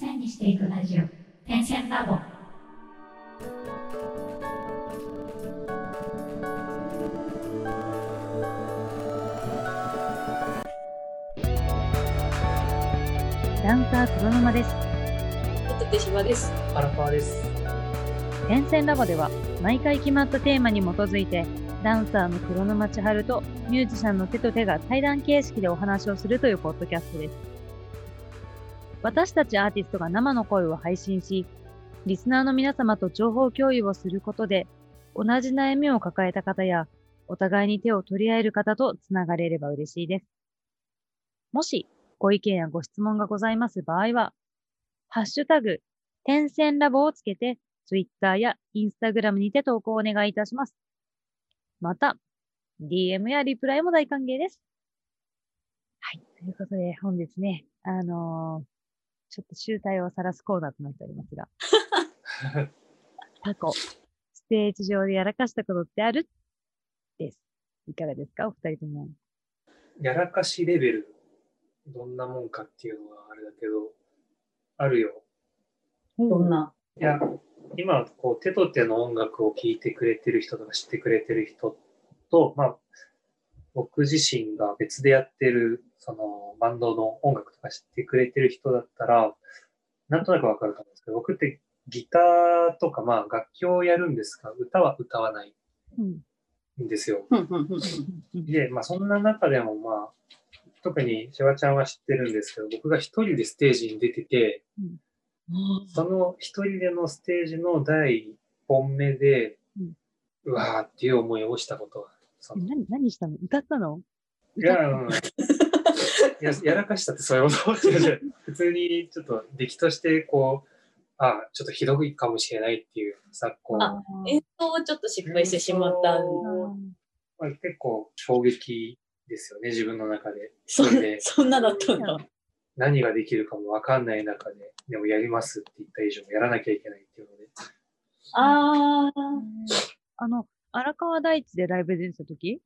線にしていくラジオ点線ラボダンサー黒沼です。と手芝です。荒川です。点線ラボでは毎回決まったテーマに基づいてダンサーの黒沼千春とミュージシャンの手と手が対談形式でお話をするというポッドキャストです。私たちアーティストが生の声を配信し、リスナーの皆様と情報共有をすることで、同じ悩みを抱えた方や、お互いに手を取り合える方とつながれれば嬉しいです。もし、ご意見やご質問がございます場合は、ハッシュタグ、点線ラボをつけて、Twitter や Instagram にて投稿をお願いいたします。また、DM やリプライも大歓迎です。はい。ということで、本日ね、あのーちょっと集大を晒すコーナーとなっておりますが、過去、ステージ上でやらかしたことってある？です。いかがですか？お二人とも。やらかしレベル、どんなもんかっていうのはあれだけど、あるよ。どんな？いや、今、こう、手と手の音楽を聴いてくれてる人とか知ってくれてる人と、まあ、僕自身が別でやってる、その、バンドの音楽とか知ってくれてる人だったら、なんとなくわかると思うんですけど、僕ってギターとか、まあ、楽器をやるんですが、歌は歌わないうん。んですよ。で、まあ、そんな中でも、まあ、特にシワちゃんは知ってるんですけど、僕が一人でステージに出てて、その一人でのステージの第一本目で、うわーっていう思いをしたことは、そのえ何、何したの？歌ったの？いや、うん。いや、やらかしたってそういうこと 普通にちょっと出来として、こう、あちょっとひどいかもしれないっていうさ、こう、あ演奏をちょっと失敗してしまった。結構衝撃ですよね、自分の中で。そで。そんなだったんだ。何ができるかもわかんない中で、でもやりますって言った以上やらなきゃいけないっていうので、ああ。あの、荒川大地でライブで出てた時？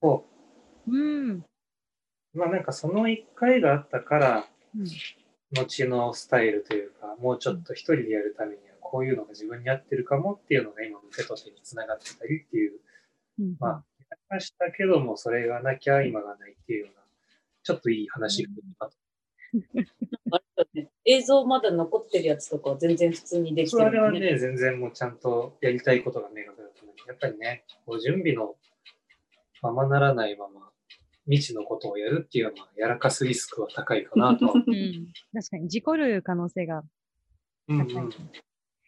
こう。ん。う、まあなんかその一回があったから、うん。後のスタイルというか、もうちょっと一人でやるためにはこういうのが自分に合ってるかもっていうのが今の手と手につながってたりっていう、うん。まあ、やりましたけども、それがなきゃ今がないっていうような、ちょっといい話があと。あれだね。映像まだ残ってるやつとかは全然普通にできてるもんあれはね、全然もうちゃんとやりたいことが明確だと思う。やっぱりね、こう準備のままならないまま、未知のことをやるっていうのは、やらかすリスクは高いかなとは。うん。確かに、事故る可能性がうん高い。うん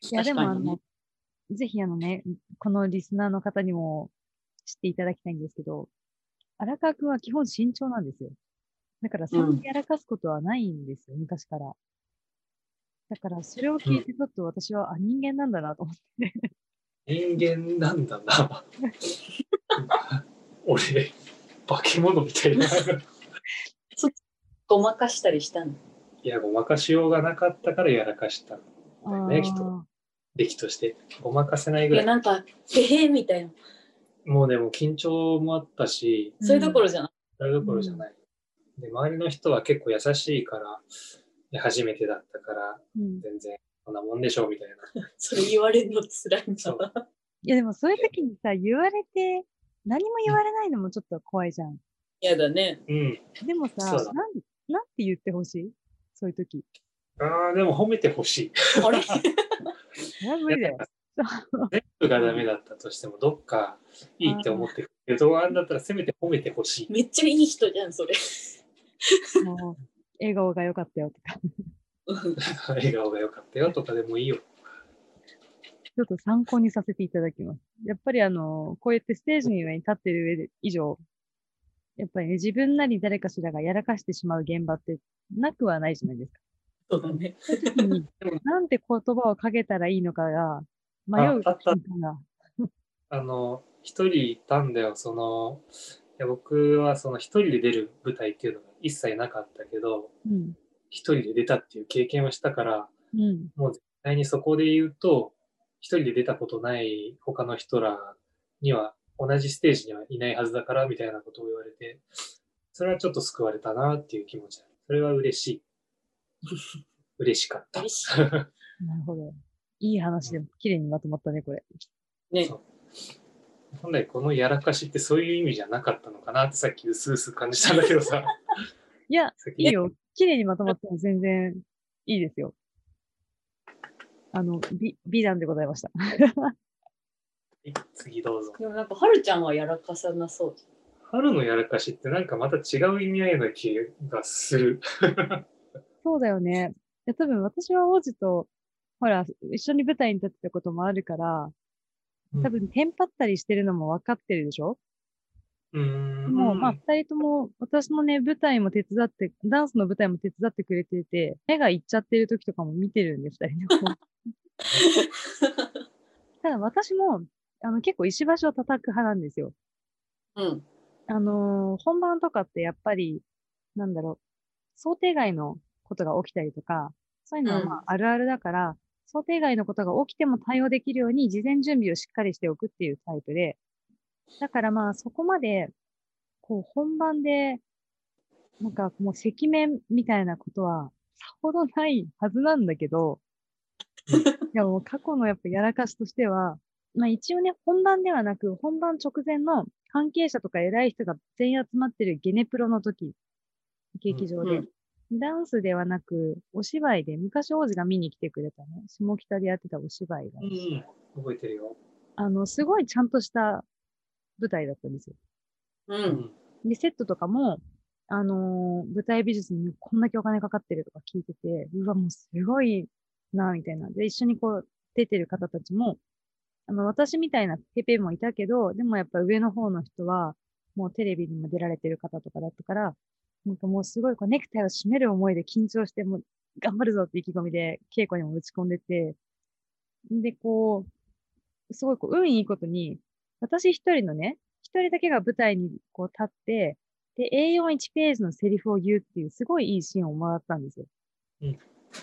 いや、でも、あの、ぜひ、あのね、このリスナーの方にも知っていただきたいんですけど、荒川くんは基本慎重なんですよ。だから、そんなにやらかすことはないんですよ、昔から。だから、それを聞いて、ちょっと私は、あ、人間なんだなと思って。人間なんだな。俺、化け物みたいな。ごまかしたりしたの？いや、ごまかしようがなかったからやらかしたんだよね、きっと。あ出来として。ごまかせないいや、ぐらい。なんか、へへみたいな。もうでも緊張もあったし、ーそれどころじゃない。それどころじゃない。で、周りの人は結構優しいから、で初めてだったから、うん全然こんなもんでしょうみたいな。それ言われるの辛いんだわ。いや、でもそういう時にさ、言われて、何も言われないのもちょっと怖いじゃん。やだね。うん。でもさ、なん、なんて言ってほしい？そういう時。ああ、でも褒めてほしい。あれ？無理だよ。全部がダメだったとしても、どっかいいって思ってくれる動画あんだったら、せめて褒めてほしい。めっちゃいい人じゃん、それ。もう笑顔が良かったよとか。笑顔が良かったよとかでもいいよ。ちょっと参考にさせていただきます。やっぱりあの、こうやってステージの上に立ってる上で以上、やっぱりね、自分なり誰かしらがやらかしてしまう現場ってなくはないじゃないですか。そうだね。なんて言葉をかけたらいいのかが迷う瞬間が。あの、一人いたんだよ、その、いや僕はその一人で出る舞台っていうのが一切なかったけど、うん。一人で出たっていう経験をしたから、うん。もう絶対にそこで言うと、一人で出たことない他の人らには同じステージにはいないはずだからみたいなことを言われて、それはちょっと救われたなっていう気持ちだ。それは嬉しい。嬉しかった。なるほど。いい話でも綺麗にまとまったね、これ。ね本来このやらかしってそういう意味じゃなかったのかなってさっきうすうす感じたんだけどさ。いや、いいよ。綺麗にまとまっても全然いいですよ。あの、美、美談でございました。はい次どうぞ。でもなんか、はるちゃんはやらかさなそう。春のやらかしってなんかまた違う意味合いの気がする。そうだよね。いや、多分私は王子と、ほら、一緒に舞台に立ってたこともあるから、多分テンパったりしてるのも分かってるでしょ？う。もう、まあ、二人とも、私のね、舞台も手伝って、ダンスの舞台も手伝ってくれてて、目がいっちゃってる時とかも見てるんで、二人とも。ただ私も、あの、結構石橋を叩く派なんですよ。うん。あのー本番とかってやっぱり、なんだろう、想定外のことが起きたりとか、そういうのはまあうんあるあるだから、想定外のことが起きても対応できるように事前準備をしっかりしておくっていうタイプで、だからまあそこまで、こう本番で、なんかもう赤面みたいなことはさほどないはずなんだけど、いやもう過去のやっぱやらかしとしては、まあ一応ね、本番ではなく、本番直前の関係者とか偉い人が全員集まってるゲネプロの時、劇場で、うんダンスではなく、お芝居で、昔王子が見に来てくれたね、下北でやってたお芝居が、うん。覚えてるよ。あの、すごいちゃんとした舞台だったんですよ。う。うんん。で、セットとかも、あのー舞台美術にこんだけお金かかってるとか聞いてて、うわ、もうすごいな、みたいな。で、一緒にこう、出てる方たちも、あの、私みたいなペペもいたけど、でもやっぱ上の方の人は、もうテレビにも出られてる方とかだったから、なんかもうすごいこうネクタイを締める思いで緊張して、もう頑張るぞって意気込みで稽古にも打ち込んでて、で、こう、すごいこう、運いいことに、私一人のね、一人だけが舞台にこう立って、で、A41 ページのセリフを言うっていうすごいいいシーンをもらったんですよ。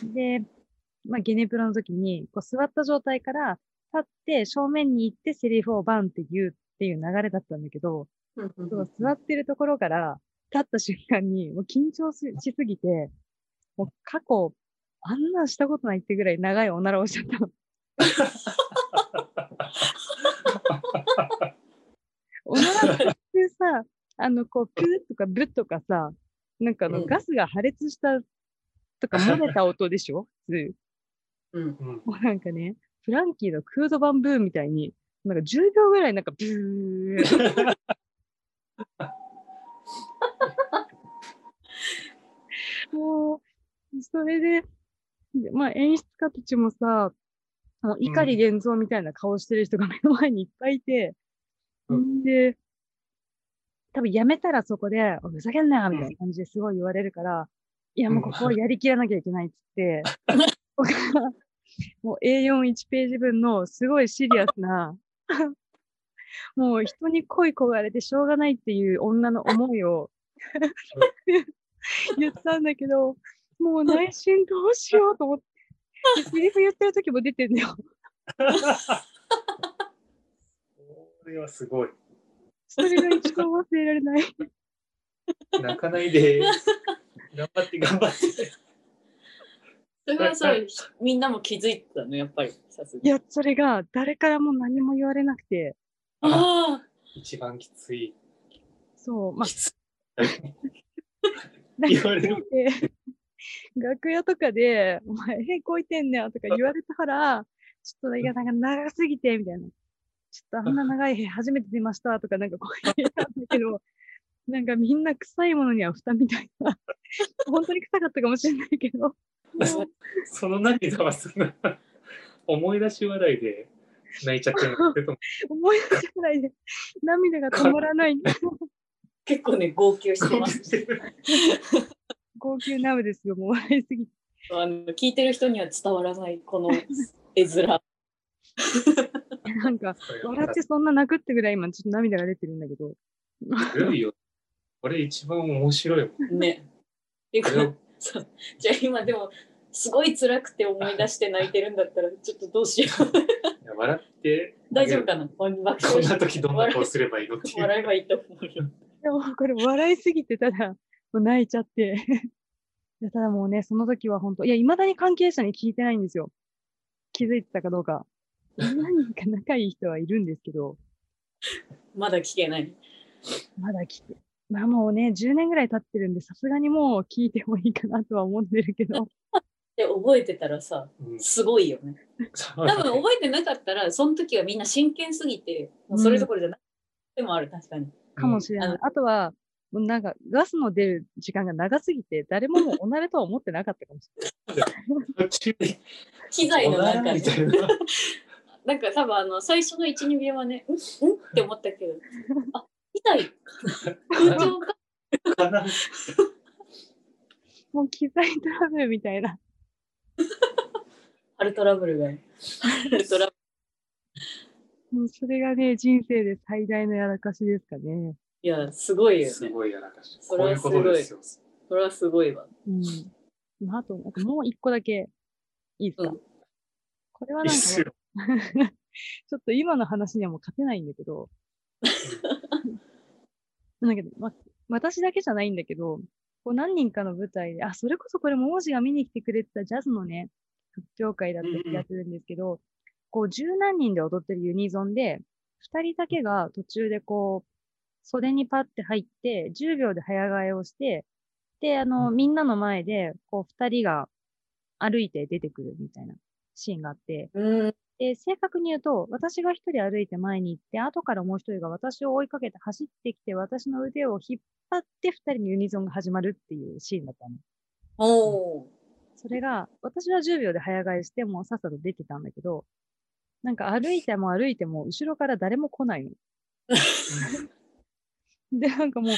で、まあ、ゲネプロの時に、こう座った状態から立って正面に行ってセリフをバンって言うっていう流れだったんだけど、うんうんそう座ってるところから立った瞬間に、もう緊張ししすぎて、もう過去、あんなんしたことないってぐらい長いおならをしちゃったの。おならってさ、あの、こう、プーとかブッとかさ、なんかあの、うんガスが破裂したとか漏れた音でしょ？普通。うん。うん。もうなんかね、フランキーのクードバンブーみたいに、なんか10秒ぐらいなんかブー。もう、それで、でまあ演出家たちもさ、もう怒り現像みたいな顔してる人が目の前にいっぱいいて、うん。んで、多分やめたらそこで、おふざけんなよみたいな感じですごい言われるから、いやもうここはやりきらなきゃいけないっつって、僕がもう A41 ページ分のすごいシリアスな、もう人に恋焦がれてしょうがないっていう女の思いを 言ったんだけど、もう内心どうしようと思って、で セリフ言ってる時も出てんだよ。これはすごい。それが一番忘れられない。泣かないで。頑張って頑張って。それはさ、みんなも気づいてたの、やっぱり、いや、それが誰からも何も言われなくて、ああ、一番きつい。そう、まあ 言われるで 楽屋とかで、お前、へこいてんねんとか言われたら、ちょっと、いや、なんか長すぎて、みたいな。ちょっとあんな長い部初めて出ましたとか、なんかこう言ったんだけど、なんかみんな臭いものには蓋みたいな。本当に臭かったかもしれないけど。その涙はそんな思い出し笑いで泣いちゃってる思い出せないで、涙が止まらない。結構ね、号泣してます。号泣ナウですよ、もう笑いすぎて。あの聞いてる人には伝わらない、この絵面。なんか、笑ってそんな泣くってぐらい今ちょっと涙が出てるんだけど。ずるいよ。これ一番面白いもん。ね。ていうかこれをそうじゃあ今でも、すごい辛くて思い出して泣いてるんだったら、ちょっとどうしよう。いや笑って大丈夫かな？爆こんな時どんな顔すればいいのって。笑えばいいと思うよ。でもこれ笑いすぎてただ、泣いちゃって。いやただもうね、その時は本当、いや、未だに関係者に聞いてないんですよ。気づいてたかどうか。何人か仲いい人はいるんですけど、まだ聞けない。まだ来て。まあもうね、10年ぐらい経ってるんで、さすがにもう聞いてもいいかなとは思ってるけど。で、覚えてたらさ、うんすごいよね。多分覚えてなかったら、その時はみんな真剣すぎて、もうそれどころじゃない。でもある、確かに。かもしれない。あとは、もうなんかガスの出る時間が長すぎて、誰ももうおなれとは思ってなかったかもしれない。機材の中みで。たいな。なんか多分あの最初の1、2秒はね、んんって思ったけど、あ、機材空調か もう機材トラブルみたいな。ハルトラブルが。ハルトラブもうそれがね、人生で最大のやらかしですかね。いや、すごいよね。すごいやらかしい。それはこういうことですよ。それはすごいわ。うん。まあ、あと、なんかもう一個だけいいですか、うんこれはいなんかいっすよ。ちょっと今の話にはもう勝てないんだけど、なんだけど、ま、私だけじゃないんだけど、こう何人かの舞台で、あ、それこそこれ、ももじが見に来てくれてたジャズのね、発表会だった気がするんですけど、こう十何人で踊ってるユニゾンで、二人だけが途中でこう、袖にパッて入って、10秒で早替えをして、で、あの、みんなの前で、こう、二人が歩いて出てくるみたいなシーンがあって、うん。で、正確に言うと、私が一人歩いて前に行って、後からもう一人が私を追いかけて走ってきて、私の腕を引っ張って二人のユニゾンが始まるっていうシーンだったの。おー。それが、私は10秒で早替えして、もうさっさと出てたんだけど、なんか歩いても歩いても、後ろから誰も来ないの。で、なんかも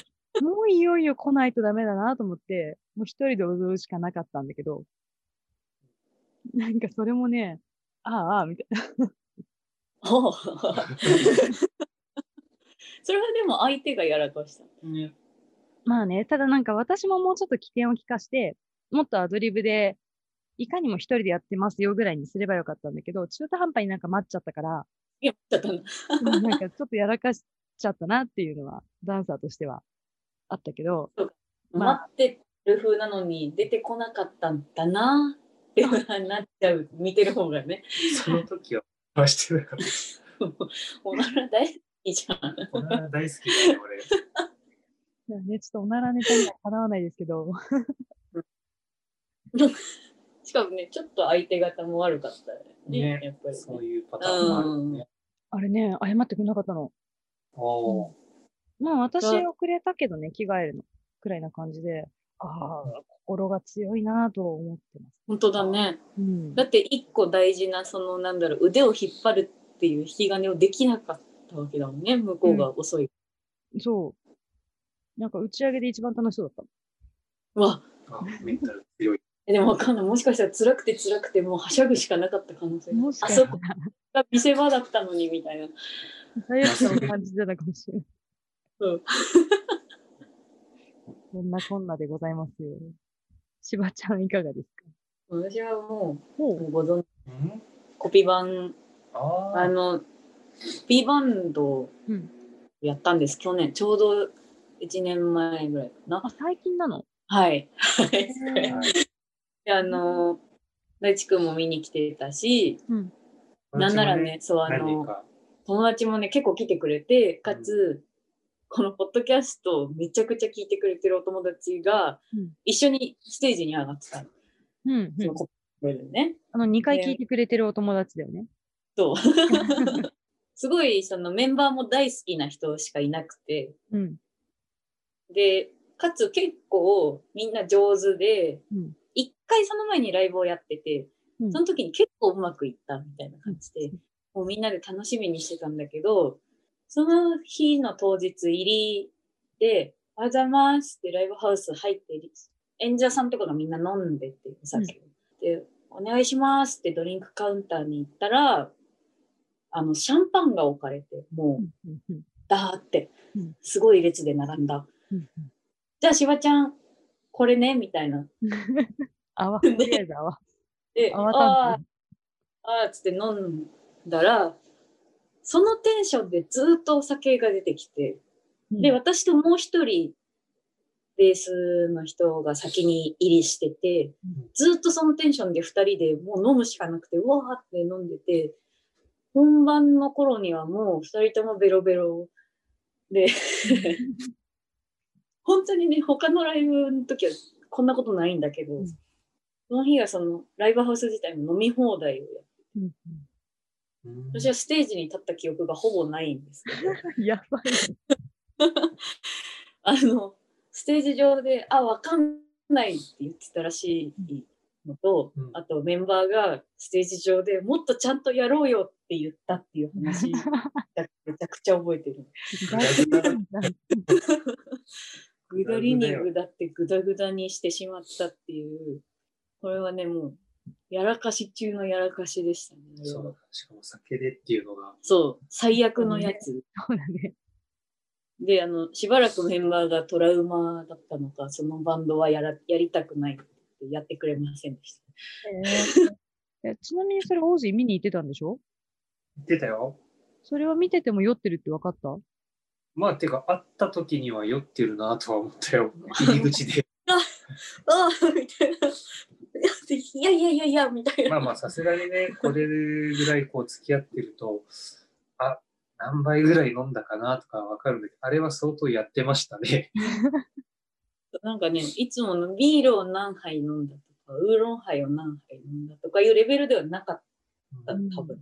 う、もういよいよ来ないとダメだなと思って、もう一人で踊るしかなかったんだけど、なんかそれもね、ああ、ああ、みたいな。それはでも相手がやらかした。ねまあね、ただなんか私ももうちょっと起点を利かして、もっとアドリブで、いかにも一人でやってますよぐらいにすればよかったんだけど、中途半端になんか待っちゃったから、いや、ちょっとなんかちょっとやらかしちゃったなっていうのは、ダンサーとしてはあったけど、まあ待ってる風なのに出てこなかったんだなってなっちゃう、見てる方がね。その時は、はしてなかった。おなら大好きじゃん。これは大好きだね、俺。ね、ちょっとおならネタにはかなわないですけど、しかもね、ちょっと相手方も悪かったよね。ねやっぱり、そうね。いうパターンもあるよね。あれね、謝ってくれなかったの。おーまあ私が遅れたけどね、着替えるの。くらいな感じで、ああ、心が強いなと思ってます。本当だね。うんだ。って一個大事な、そのなんだろう、腕を引っ張るっていう引き金をできなかったわけだもんね。向こうが遅い。そう。なんか打ち上げで一番楽しそうだっうわ、あメンタル強い。えでもわかんない。もしかしたら辛くて辛くてもうはしゃぐしかなかった可能性た。もしかあそこが見せ場だったのにみたいな。罪悪感を感じてたかもしれない。うん。そんなこんなでございますよ。しばちゃんいかがですか？私はもう、ほもうご存知、うん？コピー版、あの、P バンドやったんです、去年。ちょうど1年前ぐらいかなあ、。最近なの？はい。あの、大地君も見に来てたし、うん。なんならね、そう、あの。友達もね、結構来てくれて、かつ、このポッドキャストをめちゃくちゃ聞いてくれてるお友達がうん、一緒にステージに上がってたの。うん、うん。そのね。あの、2回聞いてくれてるお友達だよね。そう。すごい、そのメンバーも大好きな人しかいなくて、うん。で、かつ結構みんな上手で、うん一回その前にライブをやってて、うんその時に結構うまくいったみたいな感じで、もうみんなで楽しみにしてたんだけど、その日の当日入りで、おはようございますってライブハウス入って、演者さんとかがみんな飲んでて、さっき。で、お願いしますってドリンクカウンターに行ったら、あの、シャンパンが置かれて、もう、うんうんダーってうん、すごい列で並んだ。うんじゃあ、しばちゃん、これね、みたいな。うん。あわ、とりあえずあわ。で、あわああ、っつって飲んだら、そのテンションでずっとお酒が出てきて、うん。で、私ともう一人、ベースの人が先に入りしてて、ずっとそのテンションで2人でもう飲むしかなくて、うわーって飲んでて、本番の頃にはもう2人ともベロベロで、本当にね、他のライブの時はこんなことないんだけど、うん。その日はそのライブハウス自体も飲み放題をやって、私はステージに立った記憶がほぼないんですけど、う んやばい。あの、ステージ上で、あ、わかんないって言ってたらしいのと、うん。あとメンバーがステージ上でもっとちゃんとやろうよって言ったっていう話だめちゃくちゃ覚えてる。ぐだりにぐだってぐだぐだにしてしまったっていう、これはね、もう、やらかし中のやらかしでしたね。そう。しかも酒でっていうのが、そう、最悪のやつ。そうだね。で、あの、しばらくメンバーがトラウマだったのか、そのバンドはやらやりたくないってやってくれませんでした。えー えちなみにそれ、王子見に行ってたんでしょ？言ってたよ。それは見てても酔ってるって分かった？まあ、てか、会った時には酔ってるなとは思ったよ。入り口で。ああみたいな。いやいやいやいや、みたいな。まあまあ、さすがにね、これぐらいこう付き合ってると、あ、何杯ぐらい飲んだかなとかわかるんだけど、あれは相当やってましたね。なんかね、いつものビールを何杯飲んだとか、ウーロンハイを何杯飲んだとかいうレベルではなかった、うん多分。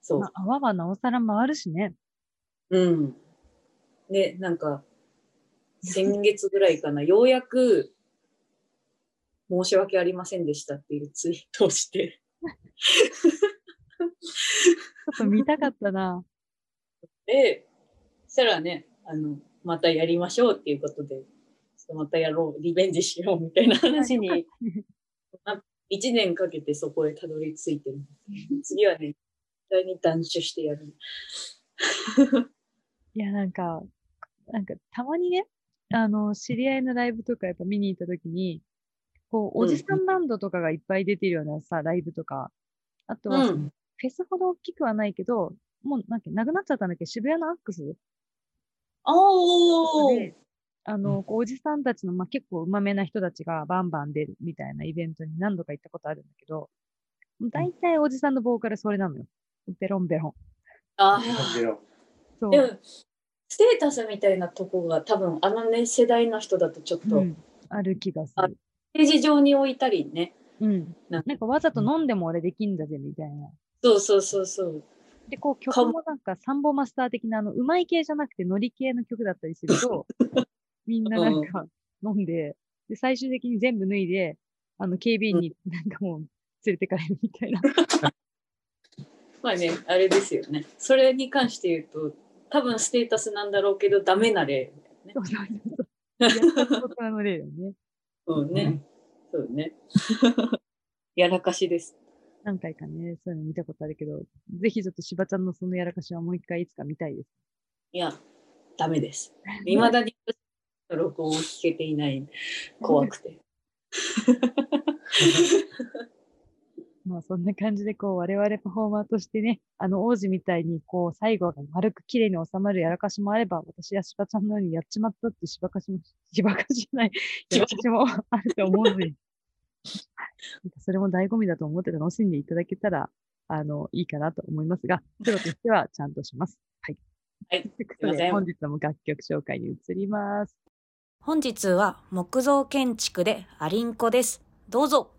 そうま。あ、泡はなおさら回るしね。うん。で、なんか、先月ぐらいかな、ようやく、申し訳ありませんでしたっていうツイートをして、ちょっと見たかったな。で、そしたらね、あの、またやりましょうっていうことで、ちょっとまたやろう、リベンジしようみたいな話に、一年かけてそこへたどり着いてる。次はね、絶対に断酒してやる。いや、なんか、なんか、たまにね、あの、知り合いのライブとかやっぱ見に行った時に、こう、おじさんバンドとかがいっぱい出てるようなさ、ライブとか、あとは、うん。フェスほど大きくはないけど、もう、なんか、なくなっちゃったんだっけど、渋谷のアックスおーで、あの、こうおじさんたちの、まあ、結構うまめな人たちがバンバン出るみたいなイベントに何度か行ったことあるんだけど、大体おじさんのボーカルそれなのよ。ベロンベロン。あベロそう。でも、ステータスみたいなとこが多分あのね、世代の人だとちょっと、うん、ある気がすある。ージ上に置いたりね。うん。ななんかわざと飲んでも俺できんだぜみたいな。そうそうそうそう。で、こう曲もなんかサンボマスター的なあの、うまい系じゃなくてノリ系の曲だったりすると、みんななんか飲んで、で、最終的に全部脱いで、あの、警備員になんかもう連れてかれるみたいな。まあね、あれですよね。それに関して言うと、多分ステータスなんだろうけど、ダメな例だよね。そうそうそう。やったことの例だよね。そうね。そうね。やらかしです。何回かね、そういうの見たことあるけど、ぜひちょっとしばちゃんのそのやらかしはもう一回いつか見たいです。いや、ダメです。未だに録音を聞けていない。怖くて。まあそんな感じでこう我々パフォーマーとしてね、あの王子みたいにこう最後が丸く綺麗に収まるやらかしもあれば、私やしばちゃんのようにやっちまったってしばかしも、しばかしじゃない、やらかしも あると思うので、それも醍醐味だと思って楽しんでいただけたら、あの、いいかなと思いますが、プロとしてはちゃんとします。はい。はいということで本日も楽曲紹介に移ります。本日は木造建築でアリンコです。どうぞ。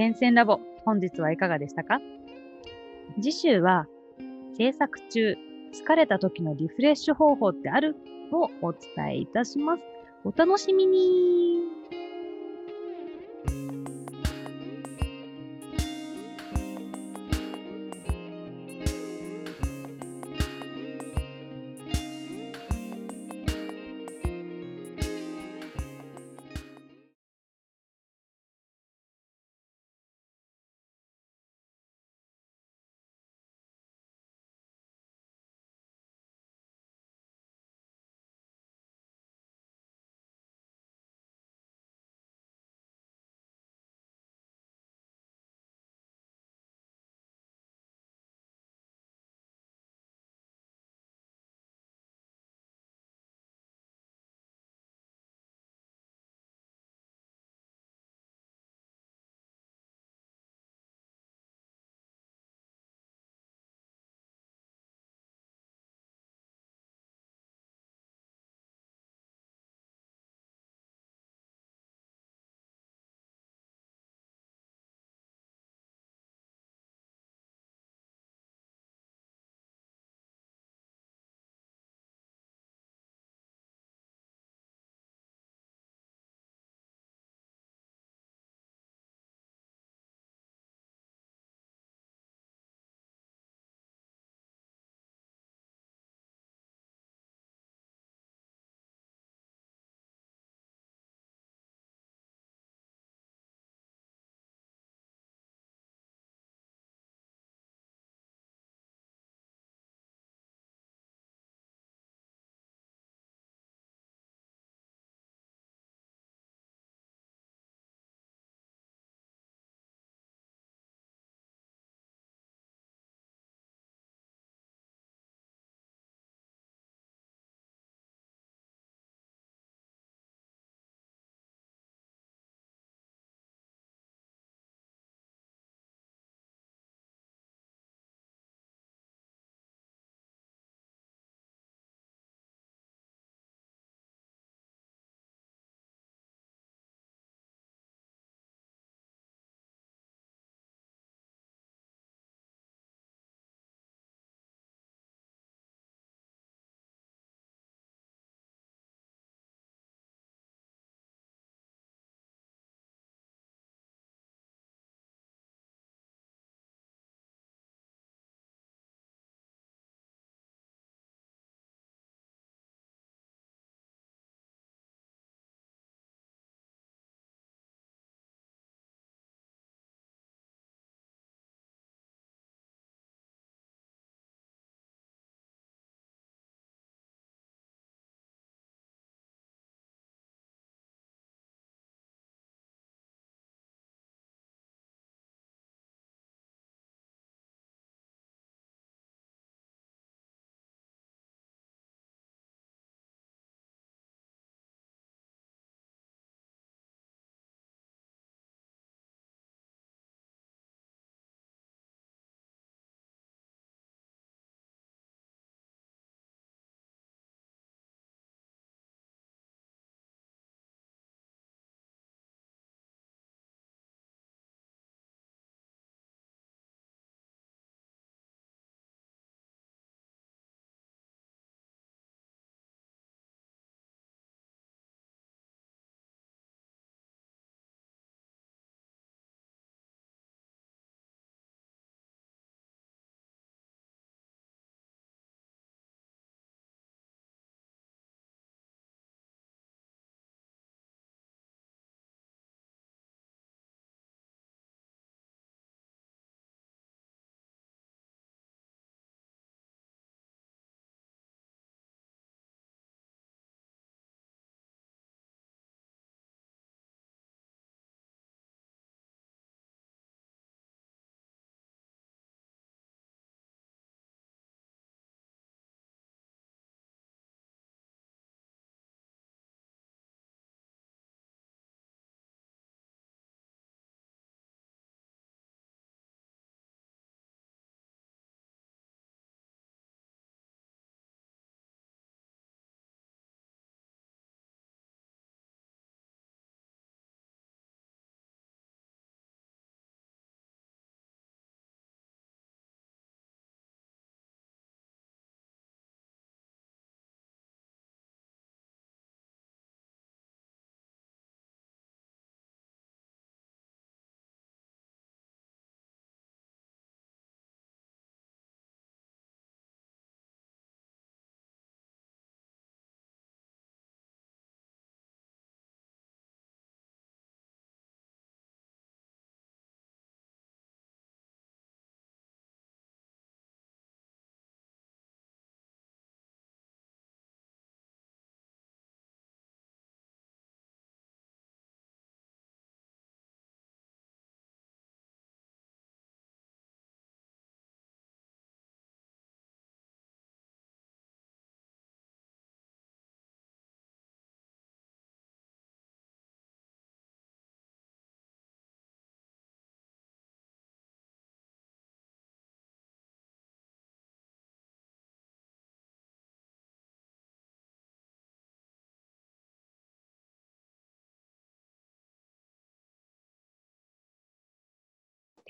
厳選ラボ本日はいかがでしたか？次週は制作中疲れた時のリフレッシュ方法ってある？をお伝えいたします。お楽しみに。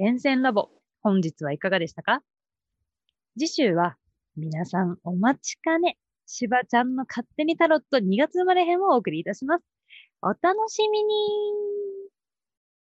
厳選ラボ。本日はいかがでしたか？次週は皆さんお待ちかね、しばちゃんの勝手にタロット2月生まれ編をお送りいたします。お楽しみに